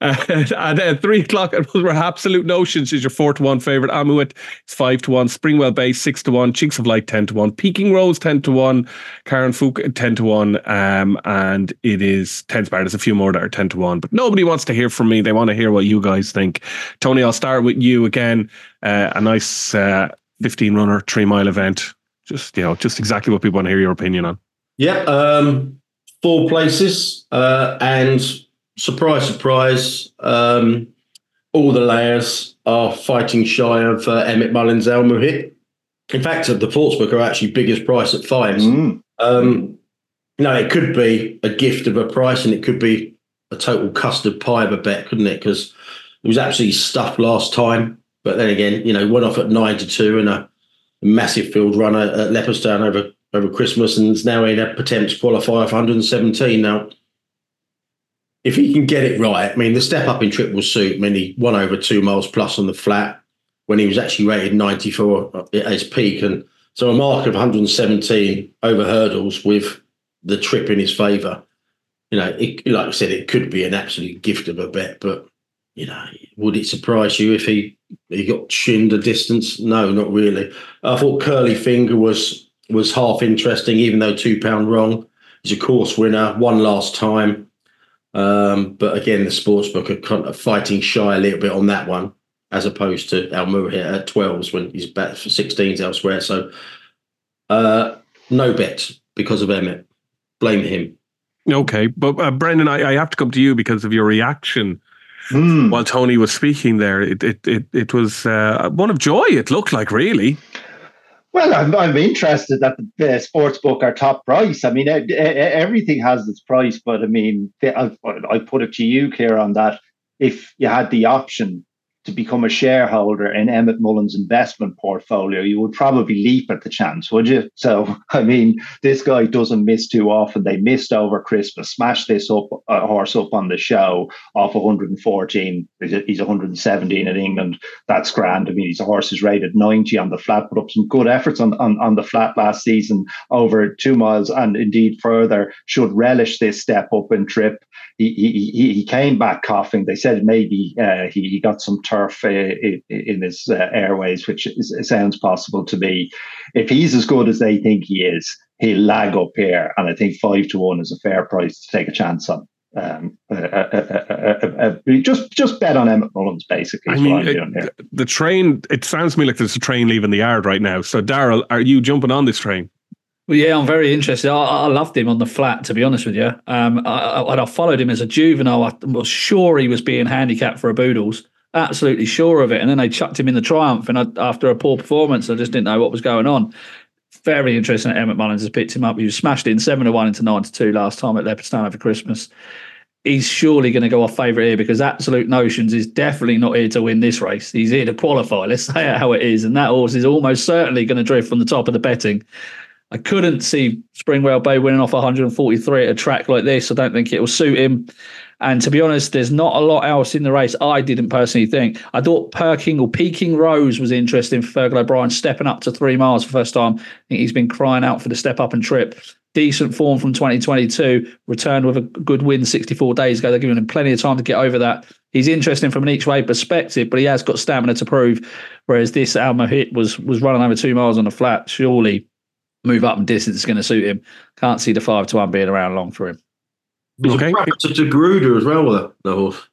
at uh, three o'clock, it was Absolute Notions is your four to one favorite. Amuet is five to one. Springwell Bay six to one. Cheeks of Light ten to one. Peking Rose ten to one. Karen Fook ten to one. Um, and it is ten to There's a few more that are ten to one, but nobody wants to hear from me. They want to hear what you guys think. Tony, I'll start with you again. Uh, a nice uh, 15 runner, three mile event. Just, you know, just exactly what people want to hear your opinion on. Yeah. Um, four places. Uh, and surprise, surprise, um, all the layers are fighting shy of uh, Emmett Mullins Almuhit. In fact, the Sportsbook are actually biggest price at fives. Mm. Um, no, it could be a gift of a price and it could be a total custard pie of a bet, couldn't it? Because was absolutely stuffed last time. But then again, you know, went off at nine to two in a massive field runner at Leopardstown over over Christmas and is now in a to qualify for 117. Now, if he can get it right, I mean, the step up in triple suit, I mean, he won over two miles plus on the flat when he was actually rated 94 at his peak. And so a mark of 117 over hurdles with the trip in his favour. You know, it, like I said, it could be an absolute gift of a bet, but you know, would it surprise you if he he got shinned a distance? No, not really. I thought Curly Finger was was half interesting, even though two pound wrong. He's a course winner, one last time. Um, but again, the sportsbook are kind of fighting shy a little bit on that one, as opposed to Almura here at 12s when he's bet for 16s elsewhere. So uh, no bet because of Emmett. Blame him. Okay, but uh, Brendan, I, I have to come to you because of your reaction mm. while Tony was speaking there. It it it, it was uh, one of joy. It looked like really. Well, I'm, I'm interested that the, sports book are top price. I mean, everything has its price, but I mean, I, I put it to you, here on that if you had the option to become a shareholder in Emmett Mullins' investment portfolio, you would probably leap at the chance, would you? So, I mean, this guy doesn't miss too often. They missed over Christmas, smashed this up uh, horse up on the show off 114. He's 117 in England. That's grand. I mean, he's a horse is rated 90 on the flat, put up some good efforts on, on, on the flat last season over two miles and indeed further. Should relish this step up in trip. He, he, he came back coughing. They said maybe uh, he, he got some turf uh, in his uh, airways, which is, sounds possible to me. If he's as good as they think he is, he'll lag up here, and I think five to one is a fair price to take a chance on. Um, uh, uh, uh, just just bet on Emmett Mullins, basically. I mean, it, the train. It sounds to me like there's a train leaving the yard right now. So, Daryl, are you jumping on this train? Well, yeah, I'm very interested. I, I, loved him on the flat, to be honest with you. Um, I, I, I followed him as a juvenile. I was sure he was being handicapped for a Boodles absolutely sure of it. And then they chucked him in the Triumph, and I, after a poor performance, I just didn't know what was going on. Very interesting that Emmett Mullins has picked him up. He was smashed in seven to one into nine to two last time at Leopardstown over Christmas. He's surely going to go off favourite here because Absolute Notions is definitely not here to win this race. He's here to qualify. Let's say it how it is. And that horse is almost certainly going to drift from the top of the betting. I couldn't see Springwell Bay winning off 143 at a track like this. I don't think it will suit him. And to be honest, there's not a lot else in the race. I didn't personally think. I thought Perking or Peking Rose was interesting for Fergal O'Brien, stepping up to three miles for the first time. I think he's been crying out for the step up and trip. Decent form from 2022, returned with a good win 64 days ago. They're giving him plenty of time to get over that. He's interesting from an each way perspective, but he has got stamina to prove. Whereas this Almuhit was was running over two miles on the flat. Surely move up and distance is going to suit him. Can't see the five to one being around long for him. There's okay. a to Gruder as well with the horse.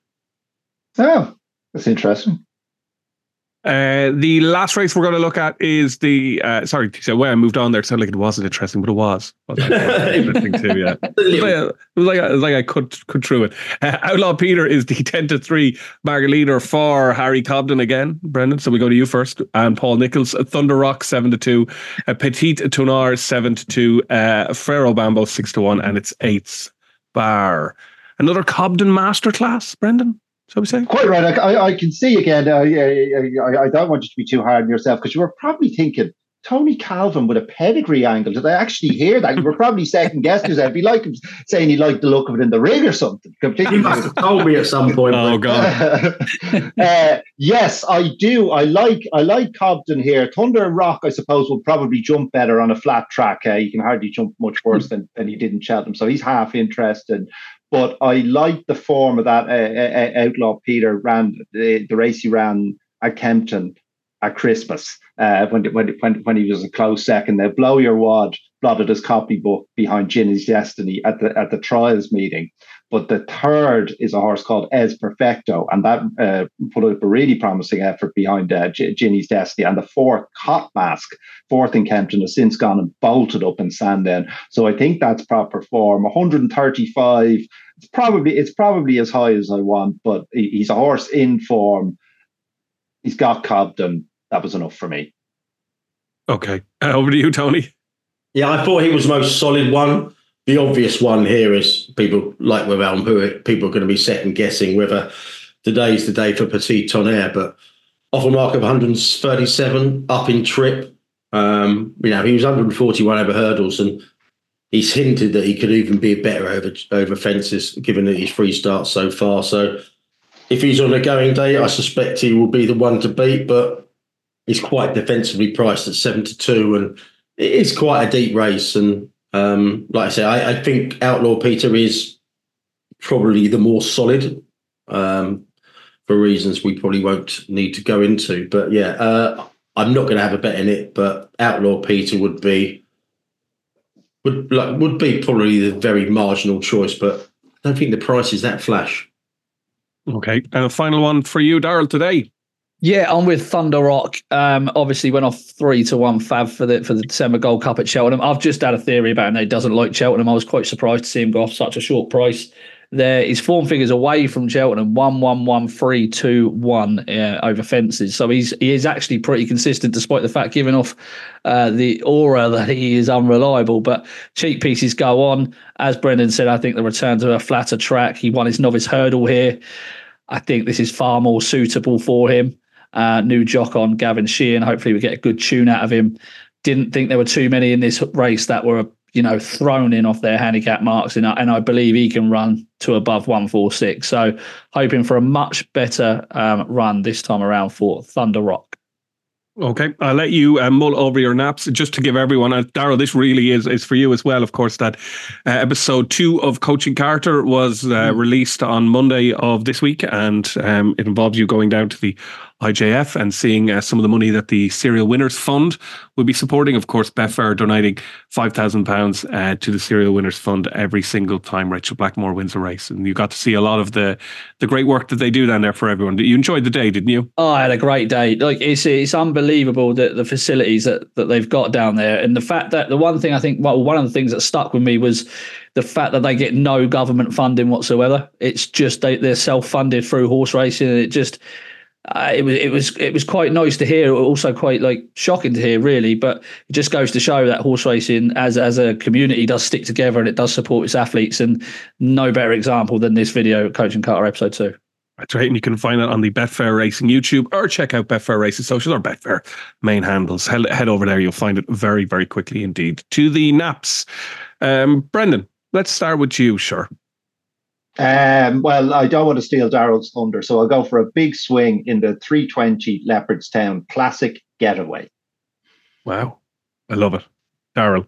Oh, that's interesting. Uh, the last race we're going to look at is the uh, sorry, so way I moved on there. It sounded like it wasn't interesting, but it was. interesting too, yeah. It was like, it was like, I cut cut through it. Uh, Outlaw Peter is the ten to three market leader for Harry Cobden again, Brendan. So we go to you first, and Paul Nicholls, Thunder Rock seven to two, uh, Petit Tonnerre seven to two, uh, Ferro Bambo six to one, and it's eighths bar. Another Cobden masterclass, Brendan? So we say quite right. I, I, I can see again. Uh, I, I, don't want you to be too hard on yourself because you were probably thinking Tony Calvin with a pedigree angle. Did I actually hear that? You were probably second guessing yourself. It'd be like saying he liked the look of it in the ring or something. Completely. He must have told me at some point. oh God. uh, yes, I do. I like I like Cobden here. Thunder and Rock, I suppose, will probably jump better on a flat track. Uh, he can hardly jump much worse than, than he did in Cheltenham, so he's half interested. But I like the form of that uh, uh, uh outlaw Peter ran the, the race he ran at Kempton at Christmas uh, when, when, when, when he was a close second. They blow your wad, blotted his copybook behind Ginny's Destiny at the at the trials meeting. But the third is a horse called Es Perfecto, and that uh, put up a really promising effort behind uh, Ginny's Destiny. And the fourth, Hot Mask, fourth in Kempton, has since gone and bolted up in Sandown. So I think that's proper form. 135. It's probably it's probably as high as I want, but he's a horse in form. He's got Cobden that was enough for me. Okay. Uh, over to you, Tony. Yeah, I thought he was the most solid one. The obvious one here is people like with Elm, who people are going to be second guessing whether today's the day for Petit Tonnerre, but off a mark of 137 up in trip. Um, you know, he was 141 over hurdles, and he's hinted that he could even be better over over fences, given that he's free starts so far. So, if he's on a going day, I suspect he will be the one to beat. But is quite defensively priced at seven to two, and it is quite a deep race. And um, like I say, I, I, think Outlaw Peter is probably the more solid um, for reasons we probably won't need to go into. But yeah, uh, I'm not going to have a bet in it, but Outlaw Peter would be would like would be probably the very marginal choice, but I don't think the price is that flash. Okay, and a final one for you, Daryl, today. Yeah, I'm with Thunder Rock. Um, obviously went off three to one Fav for the for the December Gold Cup at Cheltenham. I've just had a theory about him. He doesn't like Cheltenham. I was quite surprised to see him go off such a short price. there his form figures away from Cheltenham one one one three two one uh, over fences. So he's he is actually pretty consistent despite the fact giving off uh, the aura that he is unreliable. But cheap pieces go on. As Brendan said, I think the return to a flatter track. He won his novice hurdle here. I think this is far more suitable for him. Uh, new jock on Gavin Sheehan. Hopefully, we get a good tune out of him. Didn't think there were too many in this race that were you know, thrown in off their handicap marks, and I, and I believe he can run to above 146. So, hoping for a much better um, run this time around for Thunder Rock. Okay, I'll let you uh, mull over your naps just to give everyone. Uh, Daryl, this really is is for you as well. Of course, that uh, episode two of Coaching Carter was uh, mm. released on Monday of this week, and um, it involves you going down to the IJF and seeing uh, some of the money that the Serial Winners Fund will be supporting. Of course, Betfair donating £5,000 uh, to the Serial Winners Fund every single time Rachel Blackmore wins a race. And you got to see a lot of the the great work that they do down there for everyone. You enjoyed the day, didn't you? Oh, I had a great day. Like it's it's unbelievable that the facilities that, that they've got down there. And the fact that the one thing I think, well, one of the things that stuck with me was the fact that they get no government funding whatsoever. It's just they, they're self funded through horse racing. And it just, uh, it was it was it was quite nice to hear. Also, quite like shocking to hear, really. But it just goes to show that horse racing, as as a community, does stick together and it does support its athletes. And no better example than this video, Coaching Carter episode two. That's right, and you can find it on the Betfair Racing YouTube or check out Betfair Racing Social or Betfair main handles. Head, head over there, you'll find it very, very quickly indeed. To the naps, um, Brendan. Let's start with you, sure. Um, well, I don't want to steal Daryl's thunder, so I'll go for a big swing in the 320 Leopardstown Classic Getaway. Wow. I love it. Daryl.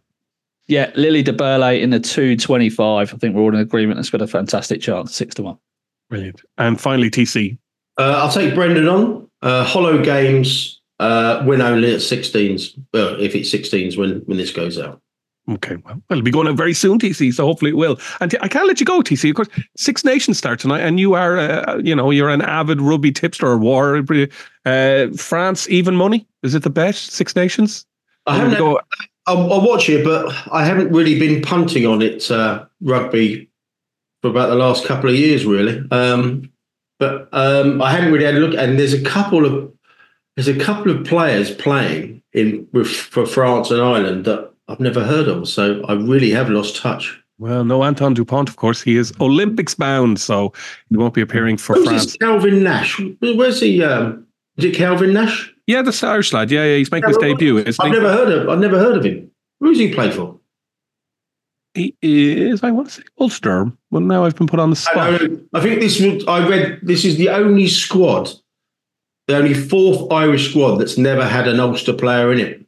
Yeah, Lily de Burley in the 225. I think we're all in agreement. That's got a fantastic chance, six to one. Brilliant. And finally, TC. Uh, I'll take Brendan on. Uh, Hollow Games uh, win only at 16s. Well, if it's 16s when, when this goes out. Okay, well, it'll be going out very soon, TC. So hopefully it will. And I can't let you go, TC. Of course, Six Nations start tonight, and you are, uh, you know, you're an avid rugby tipster or war. Uh, France even money. Is it the best Six Nations. I haven't. Go- I'll, I'll, watch it, but I haven't really been punting on it uh, rugby for about the last couple of years, really. Um, but um, I haven't really had a look. And there's a couple of there's a couple of players playing in with for France and Ireland that I've never heard of. So I really have lost touch. Well, no Antoine Dupont, of course. He is Olympics bound, so he won't be appearing for France. This Calvin Nash. Where's he? Um, is it Calvin Nash? Yeah, the Irish lad. Yeah, yeah, he's making his debut. I've he? never heard of. I've never heard of him. Who's he play for? He is. I want to say Ulster. Well, now I've been put on the spot. I, I think this. Was, I read this is the only squad, the only fourth Irish squad that's never had an Ulster player in it.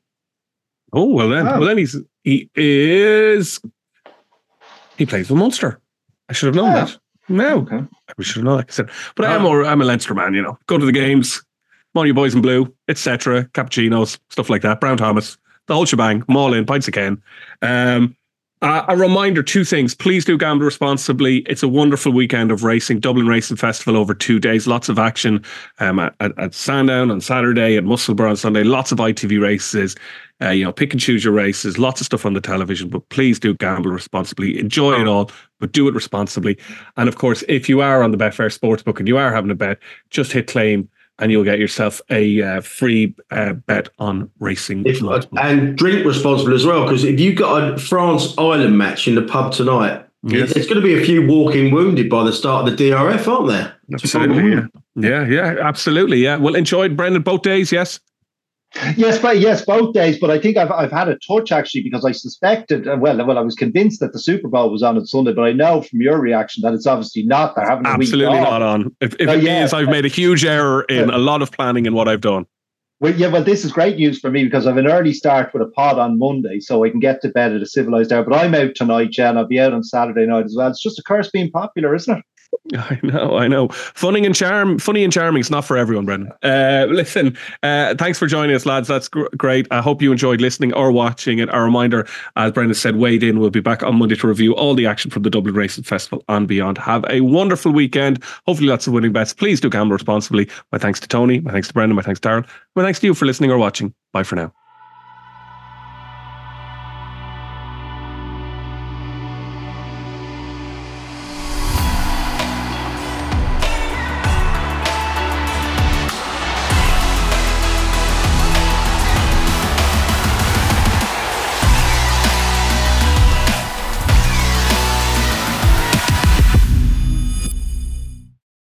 Oh well then, well then he's he is he plays for Munster. I should have known that. No, okay. I should have known. Like I said, but I am more. I'm a Leinster man. You know, go to the games, money boys in blue, etc. Cappuccinos, stuff like that. Brown Thomas, the whole shebang. I'm all in. Pints of Ken. Um, uh, a reminder: two things. Please do gamble responsibly. It's a wonderful weekend of racing. Dublin Racing Festival over two days. Lots of action um, at, at Sandown on Saturday, at Musselburgh on Sunday. Lots of ITV races. Uh, you know, pick and choose your races, lots of stuff on the television, but please do gamble responsibly. Enjoy it all, but do it responsibly. And of course, if you are on the Betfair Sportsbook and you are having a bet, just hit claim and you'll get yourself a uh, free uh, bet on racing. If, and drink responsibly as well, because if you've got a France Ireland match in the pub tonight, yes. there's going to be a few walking wounded by the start of the DRF, aren't there? Absolutely. Yeah. yeah, yeah, absolutely. Yeah. Well, enjoyed Brendan both days. Yes. Yes, but yes, both days. But I think I've I've had a touch actually because I suspected. Uh, well, well, I was convinced that the Super Bowl was on on Sunday, but I know from your reaction that it's obviously not. They're having absolutely not on. If, if it yeah, is, I've made a huge error in a lot of planning in what I've done. Well, yeah, well, this is great news for me because I've an early start with a pod on Monday, so I can get to bed at a civilized hour. But I'm out tonight, Jen. I'll be out on Saturday night as well. It's just a curse being popular, isn't it? I know, I know. Funny and charm, funny and charming. It's not for everyone, Brendan. Uh, listen, uh, thanks for joining us, lads. That's gr- great. I hope you enjoyed listening or watching it. A reminder, as Brendan said, weighed in. We'll be back on Monday to review all the action from the Dublin Racing Festival and beyond. Have a wonderful weekend. Hopefully, lots of winning bets. Please do gamble responsibly. My thanks to Tony. My thanks to Brendan. My thanks to Darren. My thanks to you for listening or watching. Bye for now.